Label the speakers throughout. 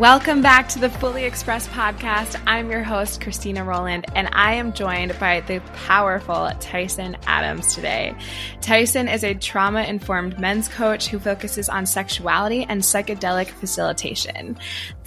Speaker 1: Welcome back to the Fully Expressed podcast. I'm your host, Christina Rowland, and I am joined by the powerful Tyson Adams today. Tyson is a trauma informed men's coach who focuses on sexuality and psychedelic facilitation.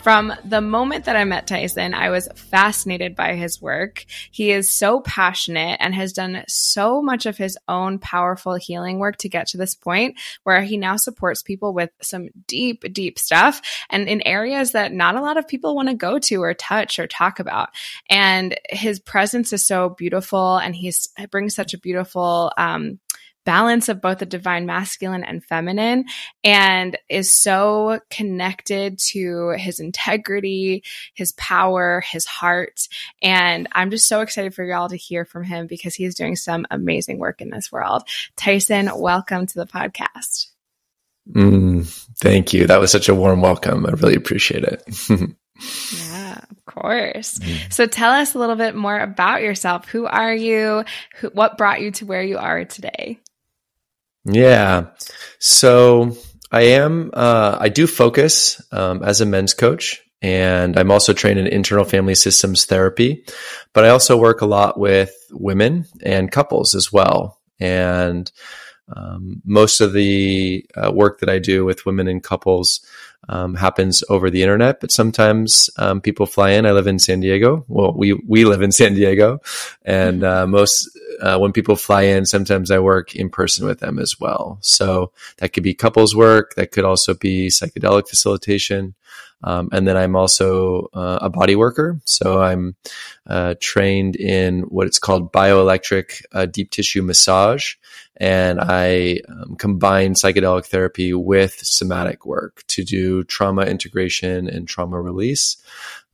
Speaker 1: From the moment that I met Tyson, I was fascinated by his work. He is so passionate and has done so much of his own powerful healing work to get to this point where he now supports people with some deep, deep stuff and in areas that not a lot of people want to go to or touch or talk about. And his presence is so beautiful and he's brings such a beautiful um, balance of both the divine masculine and feminine and is so connected to his integrity, his power, his heart. And I'm just so excited for y'all to hear from him because he's doing some amazing work in this world. Tyson, welcome to the podcast.
Speaker 2: Mm, thank you. That was such a warm welcome. I really appreciate it.
Speaker 1: yeah, of course. Mm. So tell us a little bit more about yourself. Who are you? Who, what brought you to where you are today?
Speaker 2: Yeah. So I am, uh, I do focus um, as a men's coach, and I'm also trained in internal family systems therapy, but I also work a lot with women and couples as well. And um, most of the uh, work that I do with women and couples um, happens over the internet, but sometimes um, people fly in. I live in San Diego. Well, we we live in San Diego, and uh, most uh, when people fly in, sometimes I work in person with them as well. So that could be couples work. That could also be psychedelic facilitation. Um, and then I'm also uh, a body worker. So I'm uh, trained in what it's called bioelectric uh, deep tissue massage. And I um, combine psychedelic therapy with somatic work to do trauma integration and trauma release.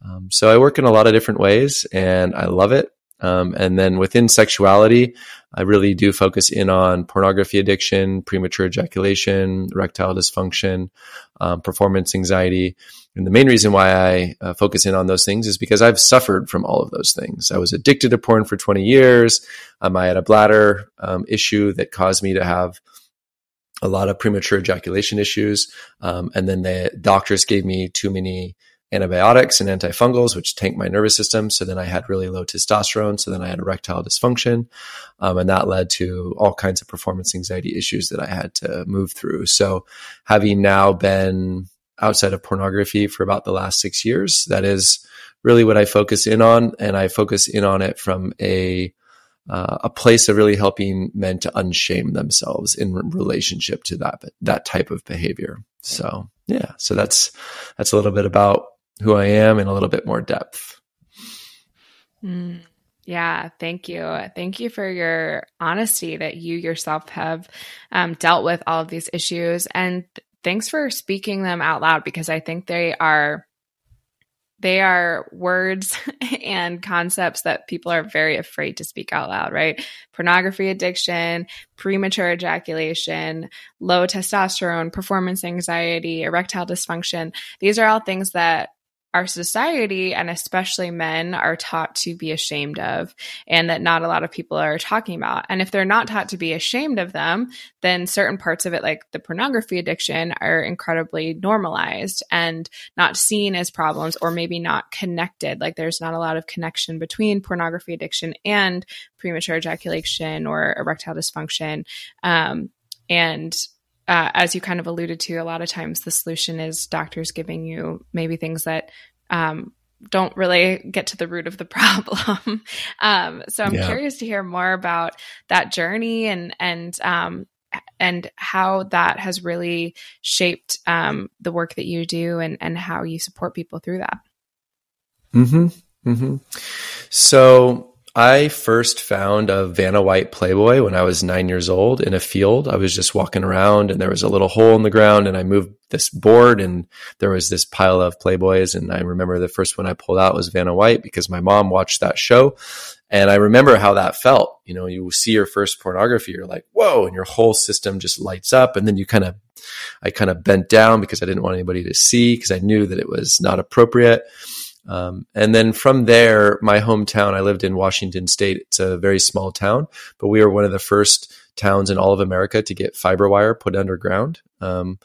Speaker 2: Um, so I work in a lot of different ways and I love it. Um, and then within sexuality, I really do focus in on pornography addiction, premature ejaculation, erectile dysfunction, um, performance anxiety. And the main reason why I uh, focus in on those things is because I've suffered from all of those things. I was addicted to porn for 20 years. Um, I had a bladder um, issue that caused me to have a lot of premature ejaculation issues. Um, and then the doctors gave me too many antibiotics and antifungals, which tanked my nervous system. So then I had really low testosterone. So then I had erectile dysfunction. Um, and that led to all kinds of performance anxiety issues that I had to move through. So having now been outside of pornography for about the last six years, that is really what I focus in on. And I focus in on it from a uh, a place of really helping men to unshame themselves in relationship to that that type of behavior. So yeah, so that's that's a little bit about who I am in a little bit more depth.
Speaker 1: Mm, yeah, thank you. Thank you for your honesty that you yourself have um, dealt with all of these issues. And thanks for speaking them out loud because I think they are they are words and concepts that people are very afraid to speak out loud, right? Pornography addiction, premature ejaculation, low testosterone, performance anxiety, erectile dysfunction. These are all things that our society and especially men are taught to be ashamed of and that not a lot of people are talking about. And if they're not taught to be ashamed of them, then certain parts of it, like the pornography addiction, are incredibly normalized and not seen as problems or maybe not connected. Like there's not a lot of connection between pornography addiction and premature ejaculation or erectile dysfunction. Um, and uh, as you kind of alluded to, a lot of times the solution is doctors giving you maybe things that um, don't really get to the root of the problem. um, so I'm yeah. curious to hear more about that journey and and um, and how that has really shaped um, the work that you do and and how you support people through that.
Speaker 2: Hmm. Hmm. So I first found a Vanna White Playboy when I was nine years old in a field. I was just walking around and there was a little hole in the ground and I moved this board and there was this pile of Playboys. And I remember the first one I pulled out was Vanna White because my mom watched that show. And I remember how that felt. You know, you see your first pornography, you're like, whoa, and your whole system just lights up. And then you kind of, I kind of bent down because I didn't want anybody to see because I knew that it was not appropriate. Um, and then from there, my hometown, I lived in Washington State. It's a very small town, but we were one of the first towns in all of America to get fiber wire put underground. Um,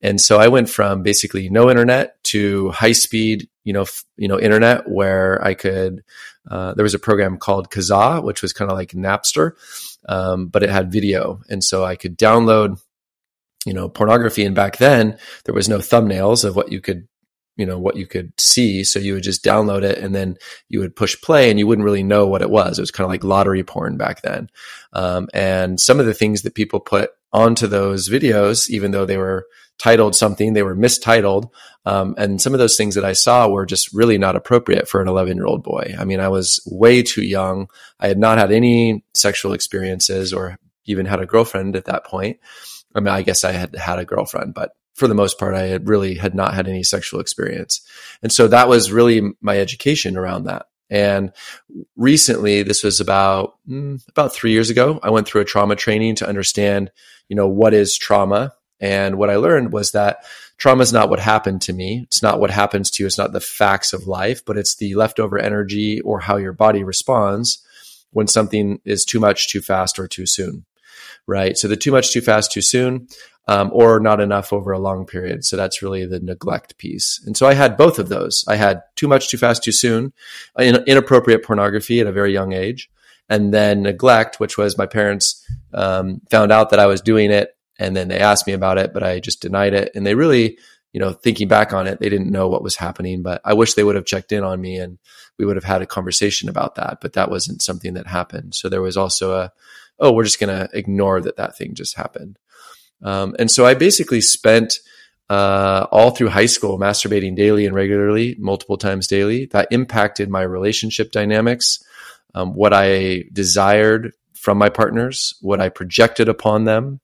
Speaker 2: and so I went from basically no internet to high speed, you know, f- you know, internet where I could. Uh, there was a program called Kazaa, which was kind of like Napster, um, but it had video, and so I could download, you know, pornography. And back then, there was no thumbnails of what you could you know what you could see. So you would just download it and then you would push play and you wouldn't really know what it was. It was kind of like lottery porn back then. Um, and some of the things that people put onto those videos even though they were titled something they were mistitled um, and some of those things that i saw were just really not appropriate for an 11 year old boy. I mean i was way too young. I had not had any sexual experiences or even had a girlfriend at that point. I mean i guess i had had a girlfriend but for the most part, I had really had not had any sexual experience. And so that was really my education around that. And recently, this was about, mm, about three years ago, I went through a trauma training to understand, you know, what is trauma. And what I learned was that trauma is not what happened to me. It's not what happens to you. It's not the facts of life, but it's the leftover energy or how your body responds when something is too much, too fast, or too soon right? So the too much, too fast, too soon um, or not enough over a long period. So that's really the neglect piece. And so I had both of those. I had too much, too fast, too soon, inappropriate pornography at a very young age, and then neglect, which was my parents um, found out that I was doing it, and then they asked me about it, but I just denied it. And they really, you know, thinking back on it, they didn't know what was happening, but I wish they would have checked in on me and we would have had a conversation about that. But that wasn't something that happened. So there was also a, oh, we're just going to ignore that that thing just happened. Um, and so I basically spent uh, all through high school masturbating daily and regularly, multiple times daily. That impacted my relationship dynamics, um, what I desired from my partners, what I projected upon them.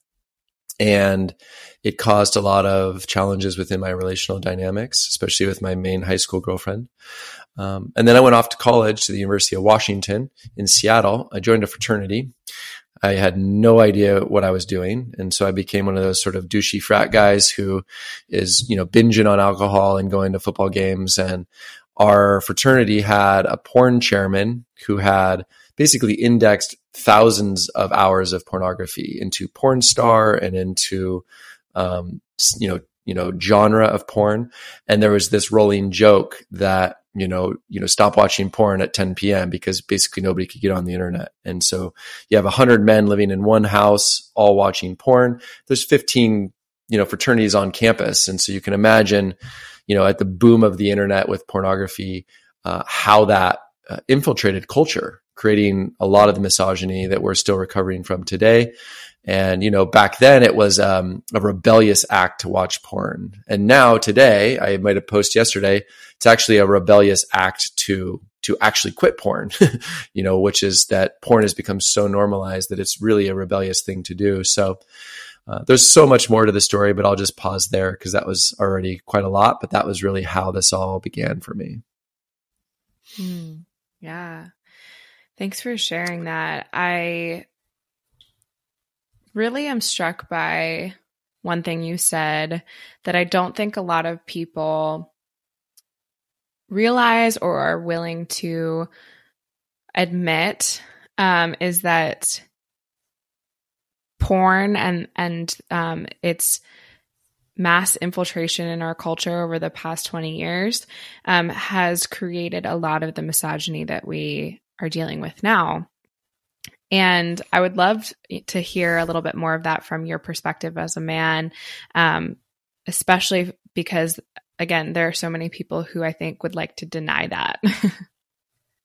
Speaker 2: And it caused a lot of challenges within my relational dynamics, especially with my main high school girlfriend. Um, and then I went off to college to the University of Washington in Seattle. I joined a fraternity I had no idea what I was doing. And so I became one of those sort of douchey frat guys who is, you know, binging on alcohol and going to football games. And our fraternity had a porn chairman who had basically indexed thousands of hours of pornography into porn star and into, um, you know, you know, genre of porn. And there was this rolling joke that you know, you know, stop watching porn at 10 p.m. because basically nobody could get on the internet. And so you have a hundred men living in one house, all watching porn. There's 15, you know, fraternities on campus. And so you can imagine, you know, at the boom of the internet with pornography, uh, how that uh, infiltrated culture, creating a lot of the misogyny that we're still recovering from today. And, you know, back then it was um, a rebellious act to watch porn. And now today, I made a post yesterday, it's actually a rebellious act to to actually quit porn, you know, which is that porn has become so normalized that it's really a rebellious thing to do. So uh, there's so much more to the story, but I'll just pause there because that was already quite a lot. But that was really how this all began for me.
Speaker 1: Hmm. yeah. Thanks for sharing that. I really am struck by one thing you said that I don't think a lot of people realize or are willing to admit um, is that porn and and um, its mass infiltration in our culture over the past 20 years um, has created a lot of the misogyny that we are dealing with now. And I would love to hear a little bit more of that from your perspective as a man, um, especially because, again, there are so many people who I think would like to deny that.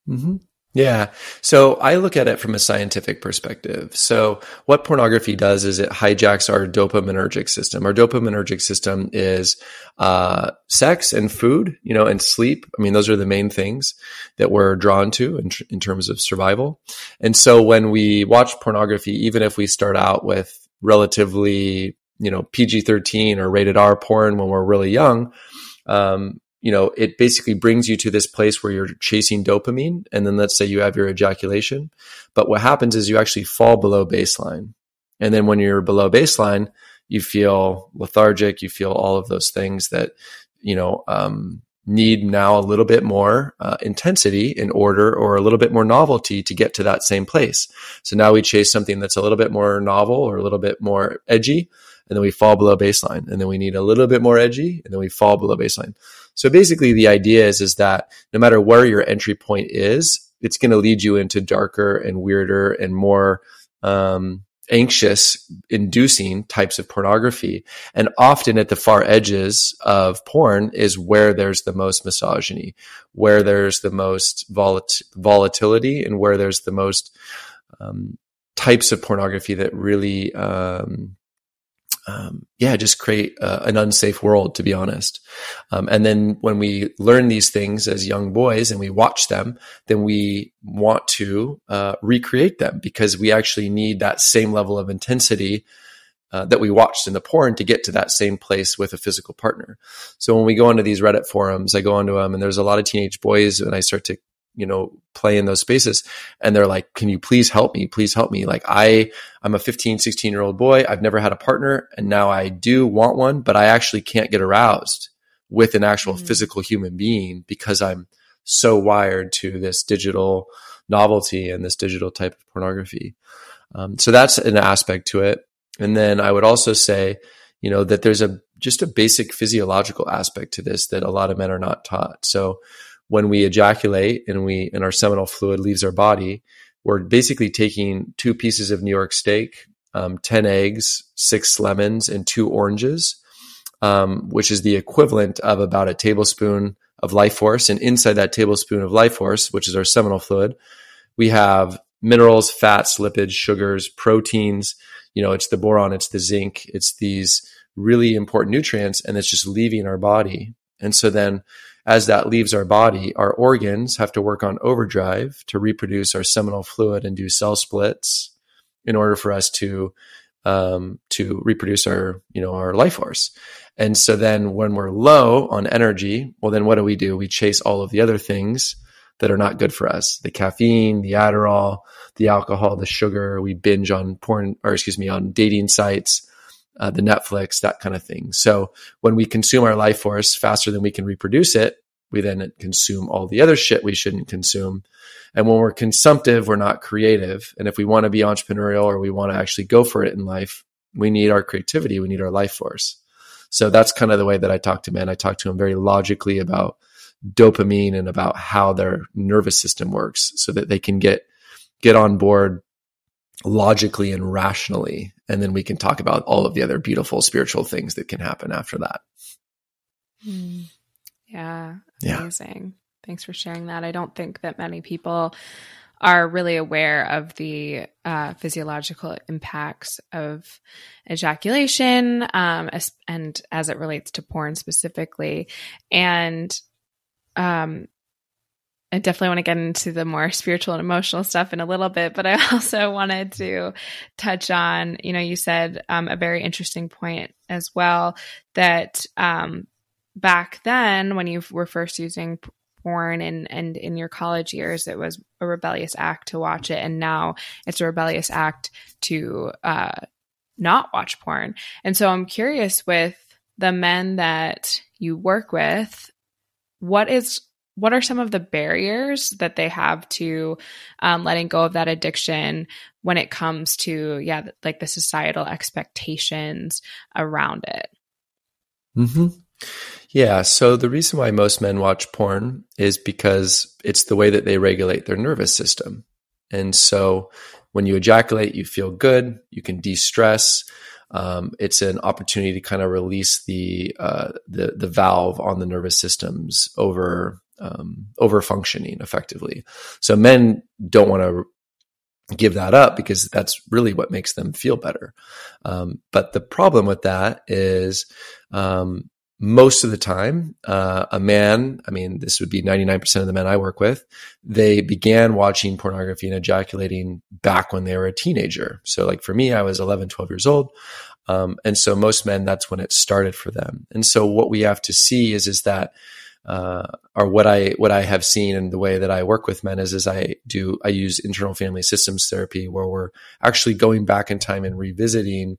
Speaker 2: mm-hmm. Yeah. So I look at it from a scientific perspective. So what pornography does is it hijacks our dopaminergic system. Our dopaminergic system is uh, sex and food, you know, and sleep. I mean, those are the main things that we're drawn to in, in terms of survival. And so when we watch pornography, even if we start out with relatively, you know, PG 13 or rated R porn when we're really young, um, you know, it basically brings you to this place where you're chasing dopamine. And then let's say you have your ejaculation. But what happens is you actually fall below baseline. And then when you're below baseline, you feel lethargic, you feel all of those things that, you know, um, need now a little bit more uh, intensity in order or a little bit more novelty to get to that same place. So now we chase something that's a little bit more novel or a little bit more edgy, and then we fall below baseline. And then we need a little bit more edgy, and then we fall below baseline. So basically, the idea is is that no matter where your entry point is, it's going to lead you into darker and weirder and more um, anxious inducing types of pornography. And often at the far edges of porn is where there's the most misogyny, where there's the most volat- volatility, and where there's the most um, types of pornography that really um, um, yeah, just create uh, an unsafe world, to be honest. Um, and then when we learn these things as young boys and we watch them, then we want to uh, recreate them because we actually need that same level of intensity uh, that we watched in the porn to get to that same place with a physical partner. So when we go into these Reddit forums, I go onto them and there's a lot of teenage boys and I start to you know play in those spaces. And they're like can you please help me? Please help me. Like i i'm a 15 16 year old boy. I've never had a partner and now i do want one but i actually can't get aroused with an actual mm-hmm. physical human being because i'm so wired to this digital novelty and this digital type of pornography. Um, so that's an aspect to it. And then i would also say you know that there's a just a basic physiological aspect to this that a lot of men are not taught. So when we ejaculate and we and our seminal fluid leaves our body, we're basically taking two pieces of New York steak, um, ten eggs, six lemons, and two oranges, um, which is the equivalent of about a tablespoon of life force. And inside that tablespoon of life force, which is our seminal fluid, we have minerals, fats, lipids, sugars, proteins. You know, it's the boron, it's the zinc, it's these really important nutrients, and it's just leaving our body. And so then as that leaves our body, our organs have to work on overdrive to reproduce our seminal fluid and do cell splits in order for us to um, to reproduce our you know our life force. And so then when we're low on energy, well then what do we do? We chase all of the other things that are not good for us: the caffeine, the Adderall, the alcohol, the sugar. We binge on porn, or excuse me, on dating sites uh, the Netflix, that kind of thing. So when we consume our life force faster than we can reproduce it, we then consume all the other shit we shouldn't consume. And when we're consumptive, we're not creative. And if we want to be entrepreneurial or we want to actually go for it in life, we need our creativity. We need our life force. So that's kind of the way that I talk to men. I talk to them very logically about dopamine and about how their nervous system works so that they can get, get on board logically and rationally. And then we can talk about all of the other beautiful spiritual things that can happen after that.
Speaker 1: Mm. Yeah. Amazing. Yeah. Thanks for sharing that. I don't think that many people are really aware of the uh, physiological impacts of ejaculation um, as, and as it relates to porn specifically. And um, I definitely want to get into the more spiritual and emotional stuff in a little bit, but I also wanted to touch on, you know, you said um, a very interesting point as well that um, back then, when you were first using porn and, and in your college years, it was a rebellious act to watch it. And now it's a rebellious act to uh, not watch porn. And so I'm curious with the men that you work with, what is what are some of the barriers that they have to um, letting go of that addiction when it comes to yeah like the societal expectations around it
Speaker 2: mm-hmm. yeah so the reason why most men watch porn is because it's the way that they regulate their nervous system and so when you ejaculate you feel good you can de-stress um, it's an opportunity to kind of release the uh, the the valve on the nervous systems over um, over functioning effectively. So men don't want to give that up because that's really what makes them feel better. Um, but the problem with that is um, most of the time, uh, a man, I mean, this would be 99% of the men I work with, they began watching pornography and ejaculating back when they were a teenager. So, like for me, I was 11, 12 years old. Um, and so most men, that's when it started for them. And so what we have to see is, is that uh, or what I what I have seen and the way that I work with men is is I do I use internal family systems therapy where we're actually going back in time and revisiting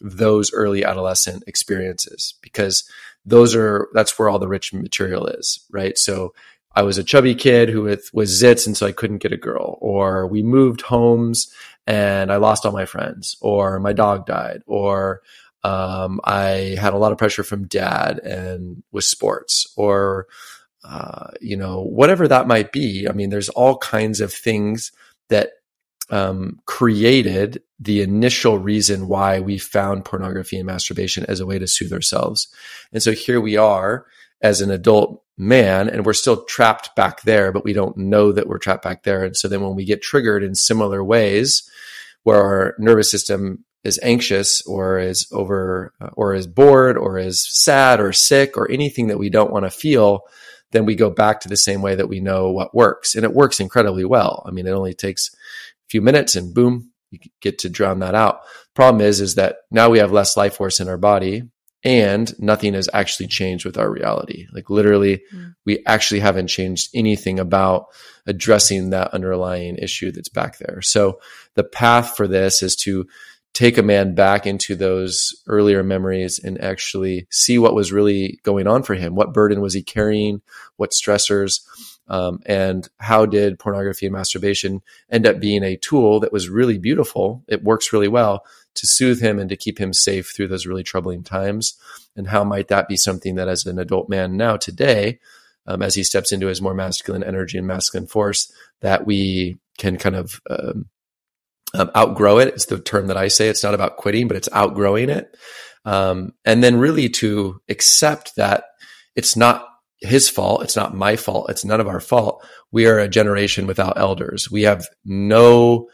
Speaker 2: those early adolescent experiences because those are that's where all the rich material is, right? So I was a chubby kid who with, was zits and so I couldn't get a girl, or we moved homes and I lost all my friends, or my dog died, or um, I had a lot of pressure from dad and with sports, or uh, you know whatever that might be. I mean, there's all kinds of things that um, created the initial reason why we found pornography and masturbation as a way to soothe ourselves. And so here we are as an adult man and we're still trapped back there, but we don't know that we're trapped back there. And so then when we get triggered in similar ways where our nervous system is anxious or is over uh, or is bored or is sad or sick or anything that we don't want to feel, then we go back to the same way that we know what works. And it works incredibly well. I mean, it only takes a few minutes and boom, you get to drown that out. Problem is, is that now we have less life force in our body and nothing has actually changed with our reality. Like literally, mm. we actually haven't changed anything about addressing that underlying issue that's back there. So the path for this is to take a man back into those earlier memories and actually see what was really going on for him. What burden was he carrying? What stressors? Um, and how did pornography and masturbation end up being a tool that was really beautiful? It works really well to soothe him and to keep him safe through those really troubling times. And how might that be something that, as an adult man now today, um, as he steps into his more masculine energy and masculine force, that we can kind of um, um, outgrow it. It's the term that I say. It's not about quitting, but it's outgrowing it. Um, and then really to accept that it's not his fault. It's not my fault. It's none of our fault. We are a generation without elders. We have no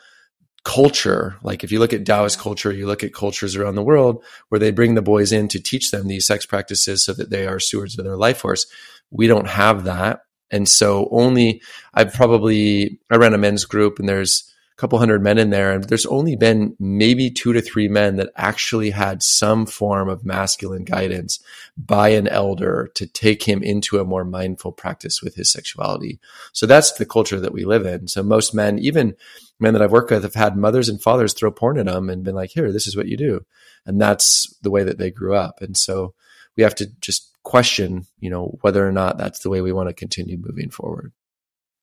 Speaker 2: culture. Like if you look at Taoist culture, you look at cultures around the world where they bring the boys in to teach them these sex practices so that they are stewards of their life force. We don't have that. And so only I've probably, I ran a men's group and there's couple hundred men in there, and there's only been maybe two to three men that actually had some form of masculine guidance by an elder to take him into a more mindful practice with his sexuality. So that's the culture that we live in. So most men, even men that I've worked with, have had mothers and fathers throw porn at them and been like, here, this is what you do. And that's the way that they grew up. And so we have to just question, you know, whether or not that's the way we want to continue moving forward.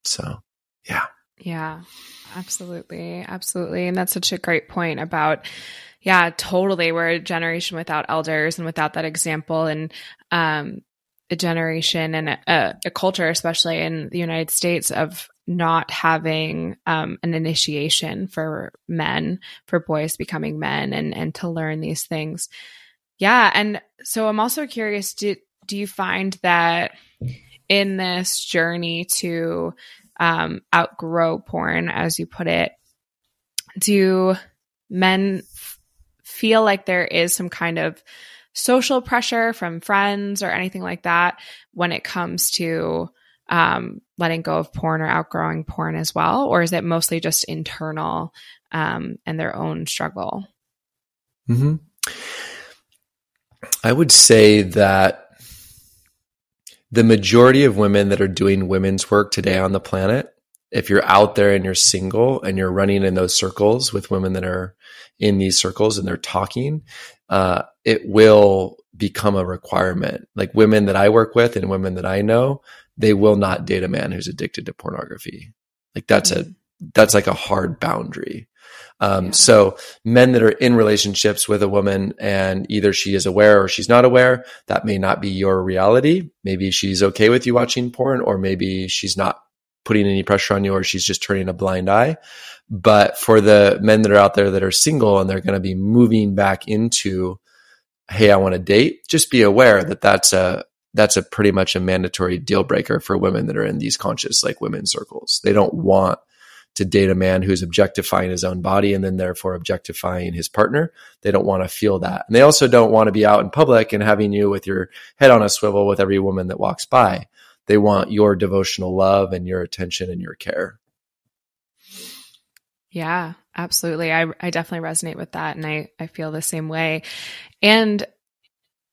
Speaker 2: So, yeah.
Speaker 1: Yeah. Absolutely. Absolutely. And that's such a great point about, yeah, totally. We're a generation without elders and without that example. And, um, a generation and a, a, culture, especially in the United States, of not having um, an initiation for men, for boys becoming men, and and to learn these things. Yeah, and so I'm also curious. Do do you find that in this journey to um, outgrow porn, as you put it, do men f- feel like there is some kind of social pressure from friends or anything like that when it comes to um, letting go of porn or outgrowing porn as well? Or is it mostly just internal um, and their own struggle?
Speaker 2: Mm-hmm. I would say that the majority of women that are doing women's work today on the planet, if you're out there and you're single and you're running in those circles with women that are in these circles and they're talking, uh, it will become a requirement. Like women that I work with and women that I know, they will not date a man who's addicted to pornography. Like that's mm-hmm. a that's like a hard boundary. Um, yeah. So men that are in relationships with a woman and either she is aware or she's not aware, that may not be your reality. Maybe she's okay with you watching porn, or maybe she's not putting any pressure on you, or she's just turning a blind eye. But for the men that are out there that are single and they're going to be moving back into, hey, I want to date, just be aware that that's a that's a pretty much a mandatory deal breaker for women that are in these conscious like women circles. They don't want to date a man who's objectifying his own body and then therefore objectifying his partner. They don't want to feel that. And they also don't want to be out in public and having you with your head on a swivel with every woman that walks by. They want your devotional love and your attention and your care.
Speaker 1: Yeah, absolutely. I, I definitely resonate with that. And I, I feel the same way. And,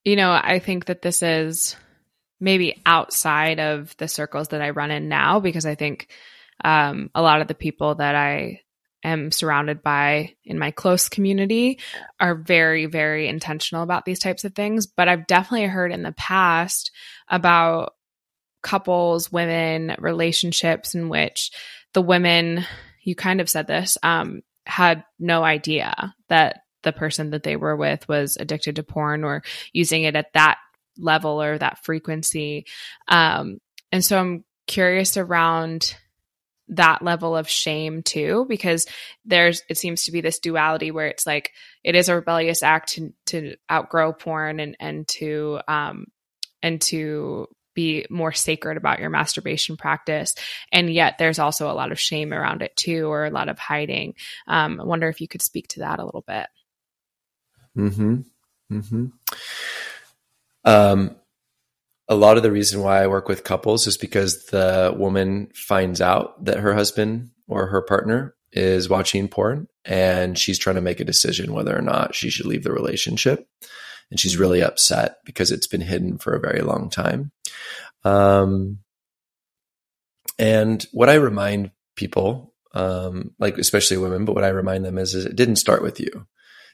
Speaker 1: you know, I think that this is maybe outside of the circles that I run in now because I think um, a lot of the people that I am surrounded by in my close community are very, very intentional about these types of things. But I've definitely heard in the past about couples, women, relationships in which the women, you kind of said this, um, had no idea that the person that they were with was addicted to porn or using it at that level or that frequency. Um, and so I'm curious around that level of shame too because there's it seems to be this duality where it's like it is a rebellious act to, to outgrow porn and and to um and to be more sacred about your masturbation practice. And yet there's also a lot of shame around it too or a lot of hiding. Um i wonder if you could speak to that a little bit.
Speaker 2: Hmm hmm um a lot of the reason why I work with couples is because the woman finds out that her husband or her partner is watching porn and she's trying to make a decision whether or not she should leave the relationship. And she's really upset because it's been hidden for a very long time. Um, and what I remind people, um, like especially women, but what I remind them is, is it didn't start with you.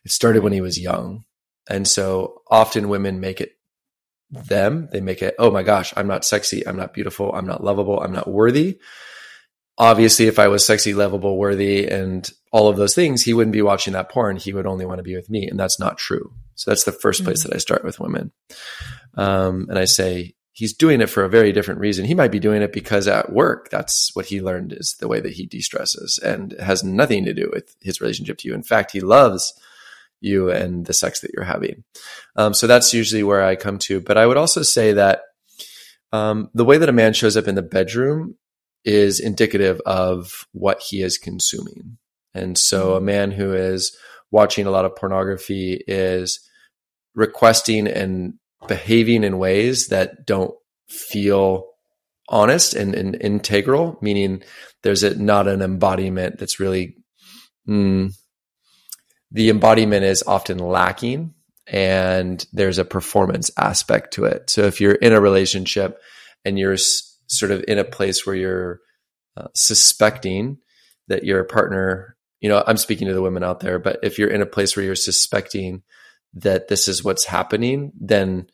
Speaker 2: It started when he was young. And so often women make it them. They make it, oh my gosh, I'm not sexy. I'm not beautiful. I'm not lovable. I'm not worthy. Obviously, if I was sexy, lovable, worthy, and all of those things, he wouldn't be watching that porn. He would only want to be with me. And that's not true. So that's the 1st place mm-hmm. that I start with women. Um, and I say, he's doing it for a very different reason. He might be doing it because at work, that's what he learned is the way that he de stresses and has nothing to do with his relationship to you. In fact, he loves you and the sex that you're having. Um, so that's usually where I come to. But I would also say that um, the way that a man shows up in the bedroom is indicative of what he is consuming. And so a man who is watching a lot of pornography is requesting and behaving in ways that don't feel honest and, and integral, meaning there's a, not an embodiment that's really mm, the embodiment is often lacking and there's a performance aspect to it. So if you're in a relationship and you're s- sort of in a place where you're uh, suspecting that your partner, you know, I'm speaking to the women out there, but if you're in a place where you're suspecting that this is what's happening, then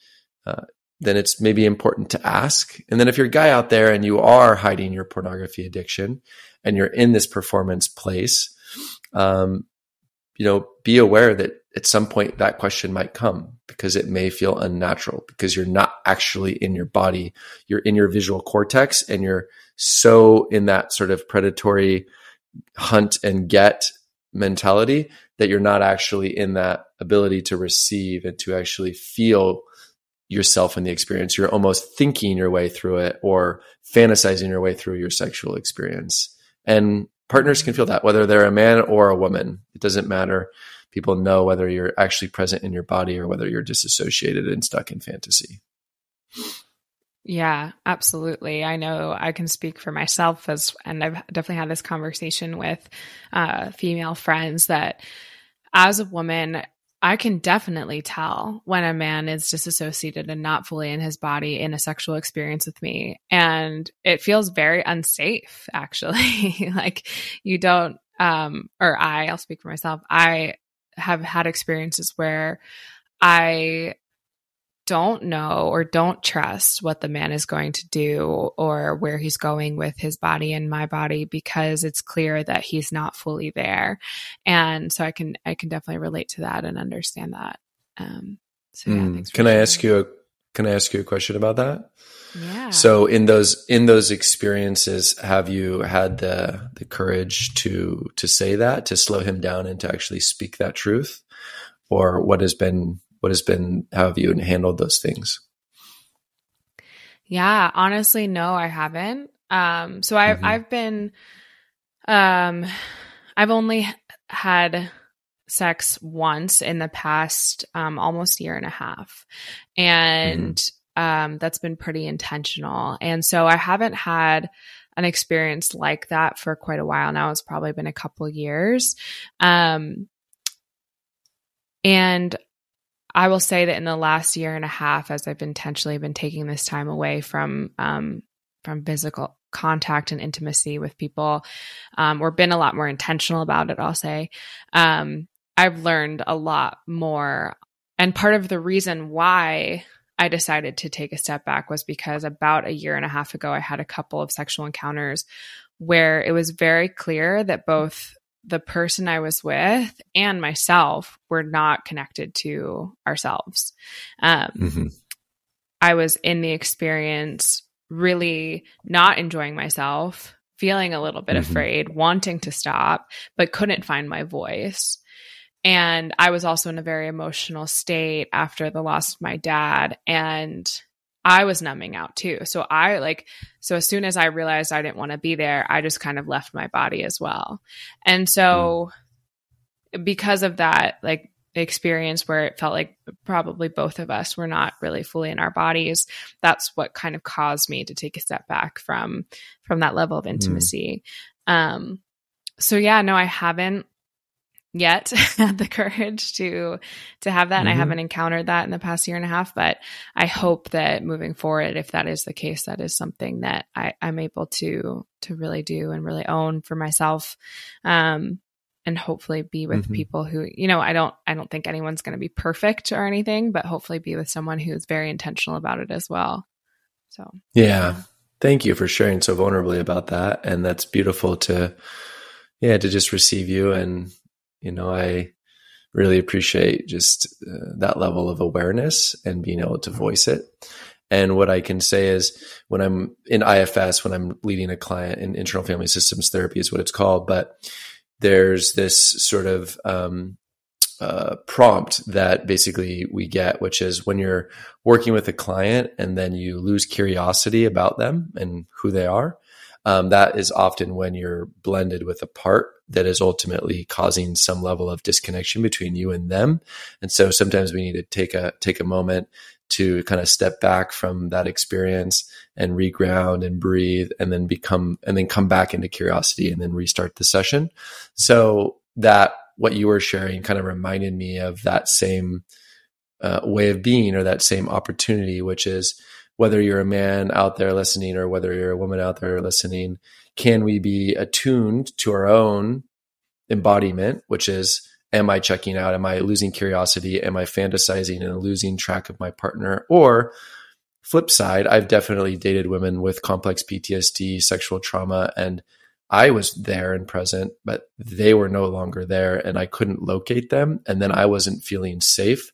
Speaker 2: uh, then it's maybe important to ask. And then if you're a guy out there and you are hiding your pornography addiction and you're in this performance place, um, you know, be aware that at some point that question might come because it may feel unnatural because you're not actually in your body. You're in your visual cortex and you're so in that sort of predatory hunt and get mentality that you're not actually in that ability to receive and to actually feel yourself in the experience. You're almost thinking your way through it or fantasizing your way through your sexual experience. And partners can feel that whether they're a man or a woman. It doesn't matter. People know whether you're actually present in your body or whether you're disassociated and stuck in fantasy.
Speaker 1: Yeah absolutely. I know i can speak for myself as and i've definitely had this conversation with uh, female friends that as a woman I can definitely tell when a man is disassociated and not fully in his body in a sexual experience with me. And it feels very unsafe, actually. like you don't, um, or I, I'll speak for myself. I have had experiences where I don't know or don't trust what the man is going to do or where he's going with his body and my body because it's clear that he's not fully there. And so i can i can definitely relate to that and understand that. Um
Speaker 2: so yeah, mm. can i ask you a can i ask you a question about that?
Speaker 1: Yeah.
Speaker 2: So in those in those experiences have you had the the courage to to say that to slow him down and to actually speak that truth? Or what has been what has been how have you handled those things?
Speaker 1: Yeah honestly no i haven't. Um so i've mm-hmm. i've been um i've only had sex once in the past um almost year and a half. And mm-hmm. um that's been pretty intentional. And so i haven't had an experience like that for quite a while now. It's probably been a couple years. Um and I will say that in the last year and a half, as I've intentionally been taking this time away from um, from physical contact and intimacy with people, um, or been a lot more intentional about it. I'll say, um, I've learned a lot more, and part of the reason why I decided to take a step back was because about a year and a half ago, I had a couple of sexual encounters where it was very clear that both the person I was with and myself were not connected to ourselves. Um, mm-hmm. I was in the experience really not enjoying myself, feeling a little bit mm-hmm. afraid, wanting to stop, but couldn't find my voice. And I was also in a very emotional state after the loss of my dad. And I was numbing out too. So I like, so as soon as I realized I didn't want to be there, I just kind of left my body as well. And so mm. because of that, like experience where it felt like probably both of us were not really fully in our bodies, that's what kind of caused me to take a step back from, from that level of mm. intimacy. Mm. Um, so yeah, no, I haven't yet had the courage to to have that and mm-hmm. i haven't encountered that in the past year and a half but i hope that moving forward if that is the case that is something that I, i'm able to to really do and really own for myself um and hopefully be with mm-hmm. people who you know i don't i don't think anyone's going to be perfect or anything but hopefully be with someone who's very intentional about it as well so
Speaker 2: yeah thank you for sharing so vulnerably about that and that's beautiful to yeah to just receive you and you know, I really appreciate just uh, that level of awareness and being able to voice it. And what I can say is when I'm in IFS, when I'm leading a client in internal family systems therapy is what it's called, but there's this sort of um, uh, prompt that basically we get, which is when you're working with a client and then you lose curiosity about them and who they are. Um, that is often when you're blended with a part that is ultimately causing some level of disconnection between you and them. And so sometimes we need to take a take a moment to kind of step back from that experience and reground and breathe and then become and then come back into curiosity and then restart the session. So that what you were sharing kind of reminded me of that same uh, way of being or that same opportunity, which is whether you're a man out there listening or whether you're a woman out there listening, can we be attuned to our own embodiment, which is, am I checking out? Am I losing curiosity? Am I fantasizing and losing track of my partner? Or flip side, I've definitely dated women with complex PTSD, sexual trauma, and I was there and present, but they were no longer there and I couldn't locate them. And then I wasn't feeling safe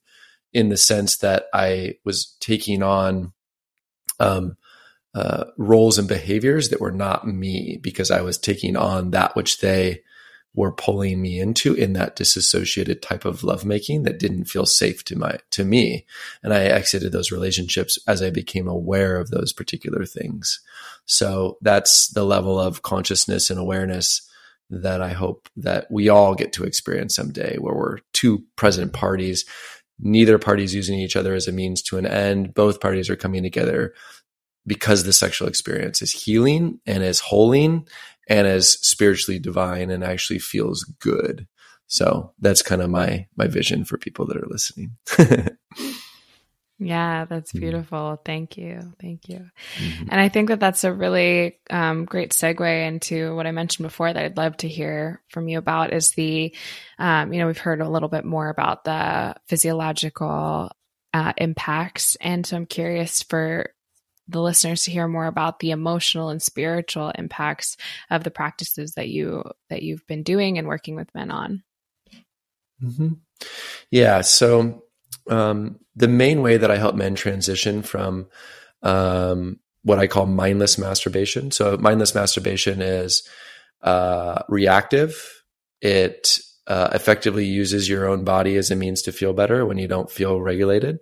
Speaker 2: in the sense that I was taking on um, uh, roles and behaviors that were not me because I was taking on that which they were pulling me into in that disassociated type of lovemaking that didn't feel safe to my to me. And i exited those relationships as i became aware of those particular things. So that's the level of consciousness and awareness that i hope that we all get to experience someday where we're two present parties neither party is using each other as a means to an end both parties are coming together because the sexual experience is healing and is holding and is spiritually divine and actually feels good. So that's kind of my my vision for people that are listening.
Speaker 1: yeah, that's mm-hmm. beautiful. Mm-hmm. Thank you, thank you. Mm-hmm. And I think that that's a really um, great segue into what I mentioned before that I'd love to hear from you about is the, um, you know, we've heard a little bit more about the physiological uh, impacts, and so I'm curious for the listeners to hear more about the emotional and spiritual impacts of the practices that you that you've been doing and working with men on.
Speaker 2: Mm-hmm. Yeah. So um, the main way that I help men transition from um, what I call mindless masturbation. So mindless masturbation is uh, reactive. It uh, effectively uses your own body as a means to feel better when you don't feel regulated.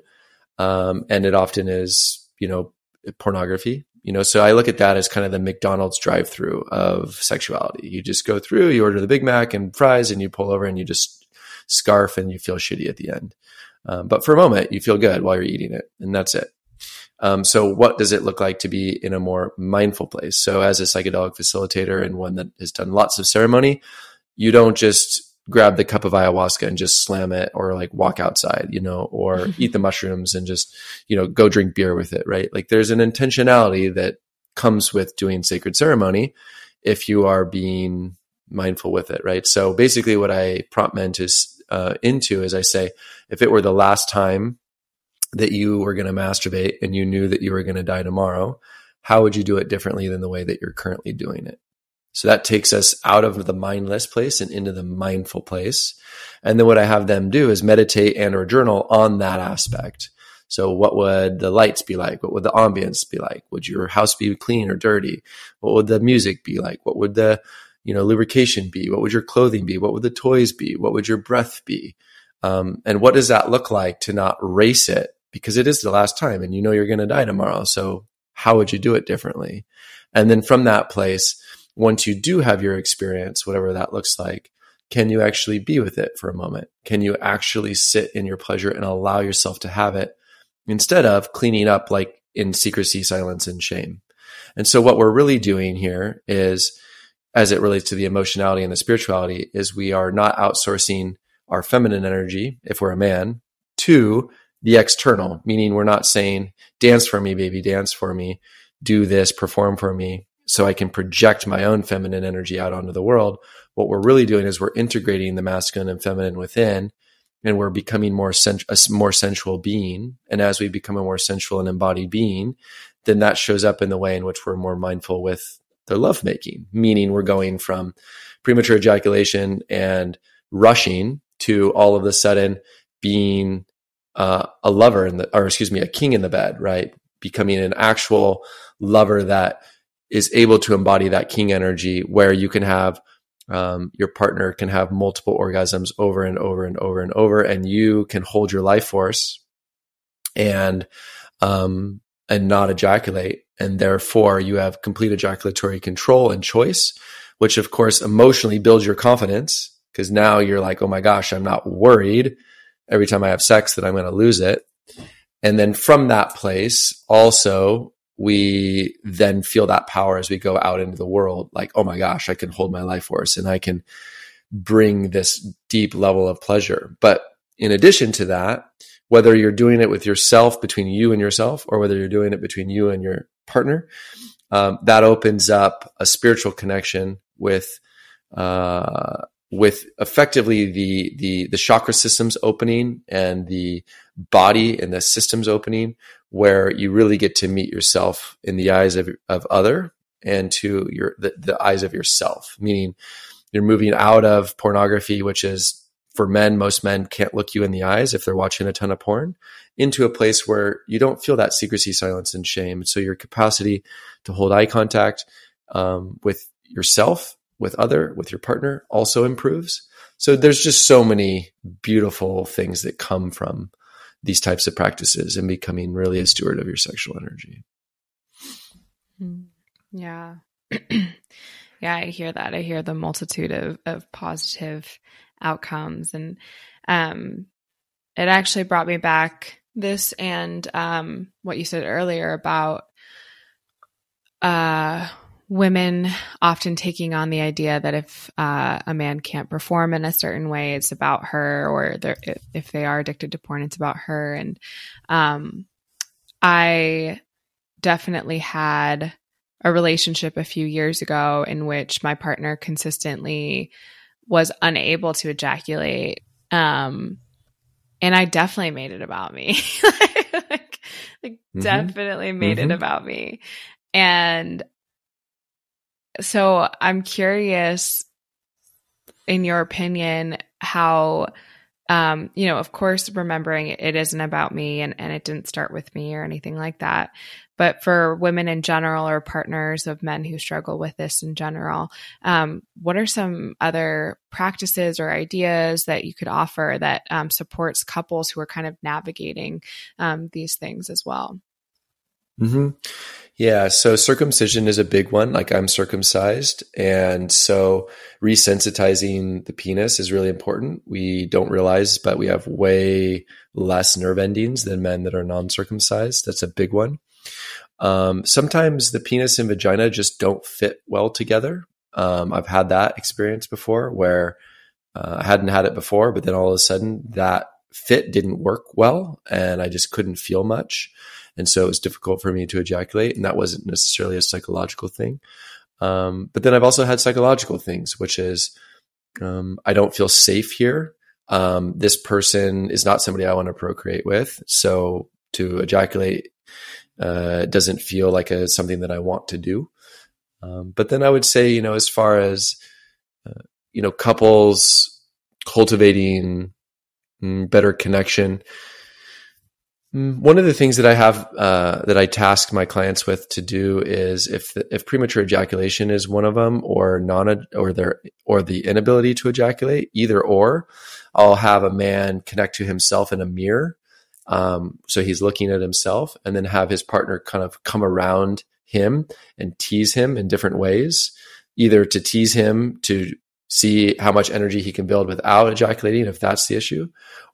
Speaker 2: Um, and it often is, you know, pornography you know so i look at that as kind of the mcdonald's drive through of sexuality you just go through you order the big mac and fries and you pull over and you just scarf and you feel shitty at the end um, but for a moment you feel good while you're eating it and that's it um, so what does it look like to be in a more mindful place so as a psychedelic facilitator and one that has done lots of ceremony you don't just grab the cup of ayahuasca and just slam it or like walk outside, you know, or eat the mushrooms and just, you know, go drink beer with it, right? Like there's an intentionality that comes with doing sacred ceremony if you are being mindful with it, right? So basically, what I prompt men is uh, into is I say, if it were the last time that you were going to masturbate and you knew that you were going to die tomorrow, how would you do it differently than the way that you're currently doing it? So that takes us out of the mindless place and into the mindful place. And then what I have them do is meditate and or journal on that aspect. So what would the lights be like? What would the ambience be like? Would your house be clean or dirty? What would the music be like? What would the, you know, lubrication be? What would your clothing be? What would the toys be? What would your breath be? Um, and what does that look like to not race it? Because it is the last time and you know you're going to die tomorrow. So how would you do it differently? And then from that place, once you do have your experience, whatever that looks like, can you actually be with it for a moment? Can you actually sit in your pleasure and allow yourself to have it instead of cleaning up like in secrecy, silence, and shame. And so what we're really doing here is, as it relates to the emotionality and the spirituality, is we are not outsourcing our feminine energy, if we're a man, to the external, meaning we're not saying, dance for me, baby, dance for me, do this, perform for me, so I can project my own feminine energy out onto the world. What we're really doing is we're integrating the masculine and feminine within and we're becoming more a more sensual being. And as we become a more sensual and embodied being, then that shows up in the way in which we're more mindful with the lovemaking, meaning we're going from premature ejaculation and rushing to all of a sudden being uh, a lover in the, or excuse me, a king in the bed, right? Becoming an actual lover that is able to embody that king energy where you can have um, your partner can have multiple orgasms over and over and over and over, and you can hold your life force and um, and not ejaculate, and therefore you have complete ejaculatory control and choice, which of course emotionally builds your confidence because now you're like, oh my gosh, I'm not worried every time I have sex that I'm going to lose it. And then from that place, also we then feel that power as we go out into the world like oh my gosh i can hold my life force and i can bring this deep level of pleasure but in addition to that whether you're doing it with yourself between you and yourself or whether you're doing it between you and your partner um, that opens up a spiritual connection with uh, with effectively the the the chakra systems opening and the body and the systems opening where you really get to meet yourself in the eyes of, of other and to your the, the eyes of yourself. Meaning you're moving out of pornography which is for men most men can't look you in the eyes if they're watching a ton of porn into a place where you don't feel that secrecy silence and shame so your capacity to hold eye contact um, with yourself with other with your partner also improves so there's just so many beautiful things that come from these types of practices and becoming really a steward of your sexual energy.
Speaker 1: Hmm. Yeah. yeah, I hear that. I hear the multitude of, of positive outcomes. And um, it actually brought me back this and um, what you said earlier about uh, women often taking on the idea that if uh, a man can't perform in a certain way, it's about her, or if they are addicted to porn, it's about her. And um, I definitely had a relationship a few years ago in which my partner consistently was unable to ejaculate. Um, and I definitely made it about me. like, like mm-hmm. definitely made mm-hmm. it about me. And so I'm curious, in your opinion, how, um, you know, of course, remembering it isn't about me and, and it didn't start with me or anything like that. But for women in general or partners of men who struggle with this in general, um, what are some other practices or ideas that you could offer that um, supports couples who are kind of navigating um, these things as well?
Speaker 2: Mm-hmm. Yeah, so circumcision is a big one. Like I'm circumcised. And so resensitizing the penis is really important. We don't realize, but we have way less nerve endings than men that are non circumcised. That's a big one. Um, sometimes the penis and vagina just don't fit well together. Um, I've had that experience before where uh, I hadn't had it before, but then all of a sudden that fit didn't work well and I just couldn't feel much. And so it was difficult for me to ejaculate. And that wasn't necessarily a psychological thing. Um, but then I've also had psychological things, which is um, I don't feel safe here. Um, this person is not somebody I want to procreate with. So to ejaculate uh, doesn't feel like a, something that I want to do. Um, but then I would say, you know, as far as, uh, you know, couples cultivating mm, better connection, one of the things that I have uh, that I task my clients with to do is if the, if premature ejaculation is one of them, or non or their or the inability to ejaculate, either or, I'll have a man connect to himself in a mirror. Um, so he's looking at himself, and then have his partner kind of come around him and tease him in different ways, either to tease him to see how much energy he can build without ejaculating, if that's the issue,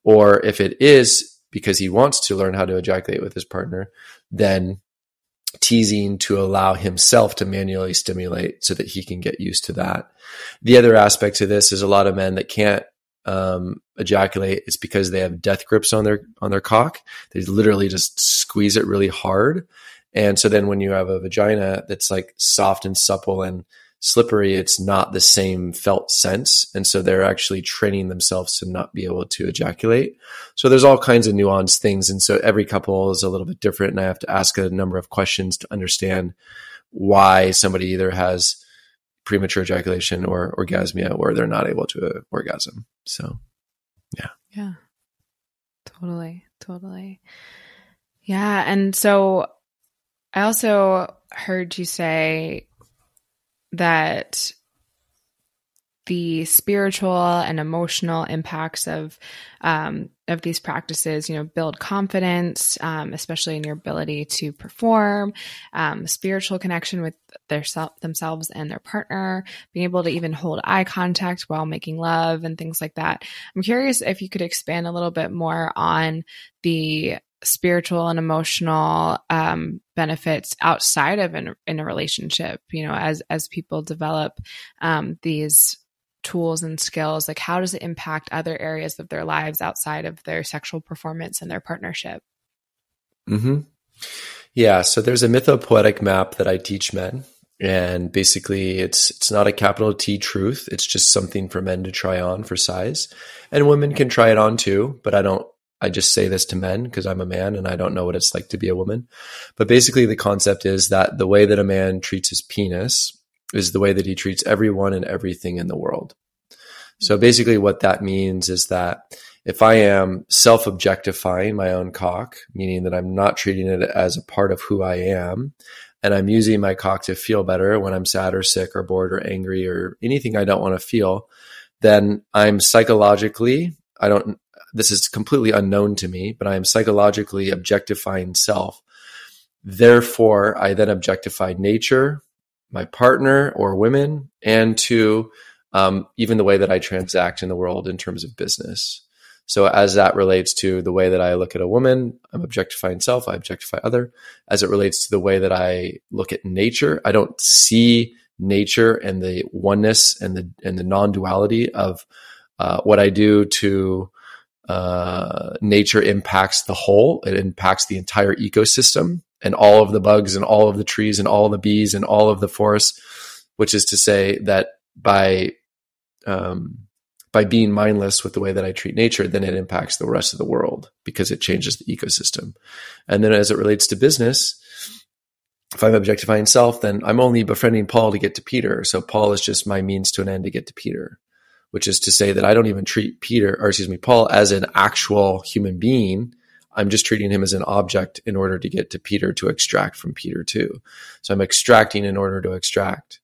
Speaker 2: or if it is because he wants to learn how to ejaculate with his partner, then teasing to allow himself to manually stimulate so that he can get used to that. The other aspect to this is a lot of men that can't um, ejaculate is because they have death grips on their on their cock. They literally just squeeze it really hard, and so then when you have a vagina that's like soft and supple and slippery, it's not the same felt sense. And so they're actually training themselves to not be able to ejaculate. So there's all kinds of nuanced things. And so every couple is a little bit different. And I have to ask a number of questions to understand why somebody either has premature ejaculation or orgasmia or they're not able to uh, orgasm. So, yeah.
Speaker 1: Yeah. Totally. Totally. Yeah. And so I also heard you say that the spiritual and emotional impacts of um, of these practices, you know, build confidence, um, especially in your ability to perform, um, spiritual connection with their self, themselves and their partner, being able to even hold eye contact while making love and things like that. I'm curious if you could expand a little bit more on the spiritual and emotional um, benefits outside of in, in, a relationship you know as as people develop um, these tools and skills like how does it impact other areas of their lives outside of their sexual performance and their partnership
Speaker 2: mm-hmm. yeah so there's a mythopoetic map that i teach men and basically it's it's not a capital T truth it's just something for men to try on for size and women can try it on too but I don't I just say this to men because I'm a man and I don't know what it's like to be a woman. But basically, the concept is that the way that a man treats his penis is the way that he treats everyone and everything in the world. So mm-hmm. basically, what that means is that if I am self objectifying my own cock, meaning that I'm not treating it as a part of who I am, and I'm using my cock to feel better when I'm sad or sick or bored or angry or anything I don't want to feel, then I'm psychologically, I don't this is completely unknown to me, but I am psychologically objectifying self. Therefore, I then objectify nature, my partner or women, and to um, even the way that I transact in the world in terms of business. So as that relates to the way that I look at a woman, I'm objectifying self, I objectify other. As it relates to the way that I look at nature, I don't see nature and the oneness and the and the non-duality of uh, what I do to uh, nature impacts the whole. It impacts the entire ecosystem and all of the bugs and all of the trees and all the bees and all of the forests, which is to say that by um, by being mindless with the way that I treat nature, then it impacts the rest of the world because it changes the ecosystem. And then as it relates to business, if I'm objectifying self, then I'm only befriending Paul to get to Peter. So Paul is just my means to an end to get to Peter which is to say that I don't even treat Peter, or excuse me, Paul as an actual human being. I'm just treating him as an object in order to get to Peter to extract from Peter too. So I'm extracting in order to extract.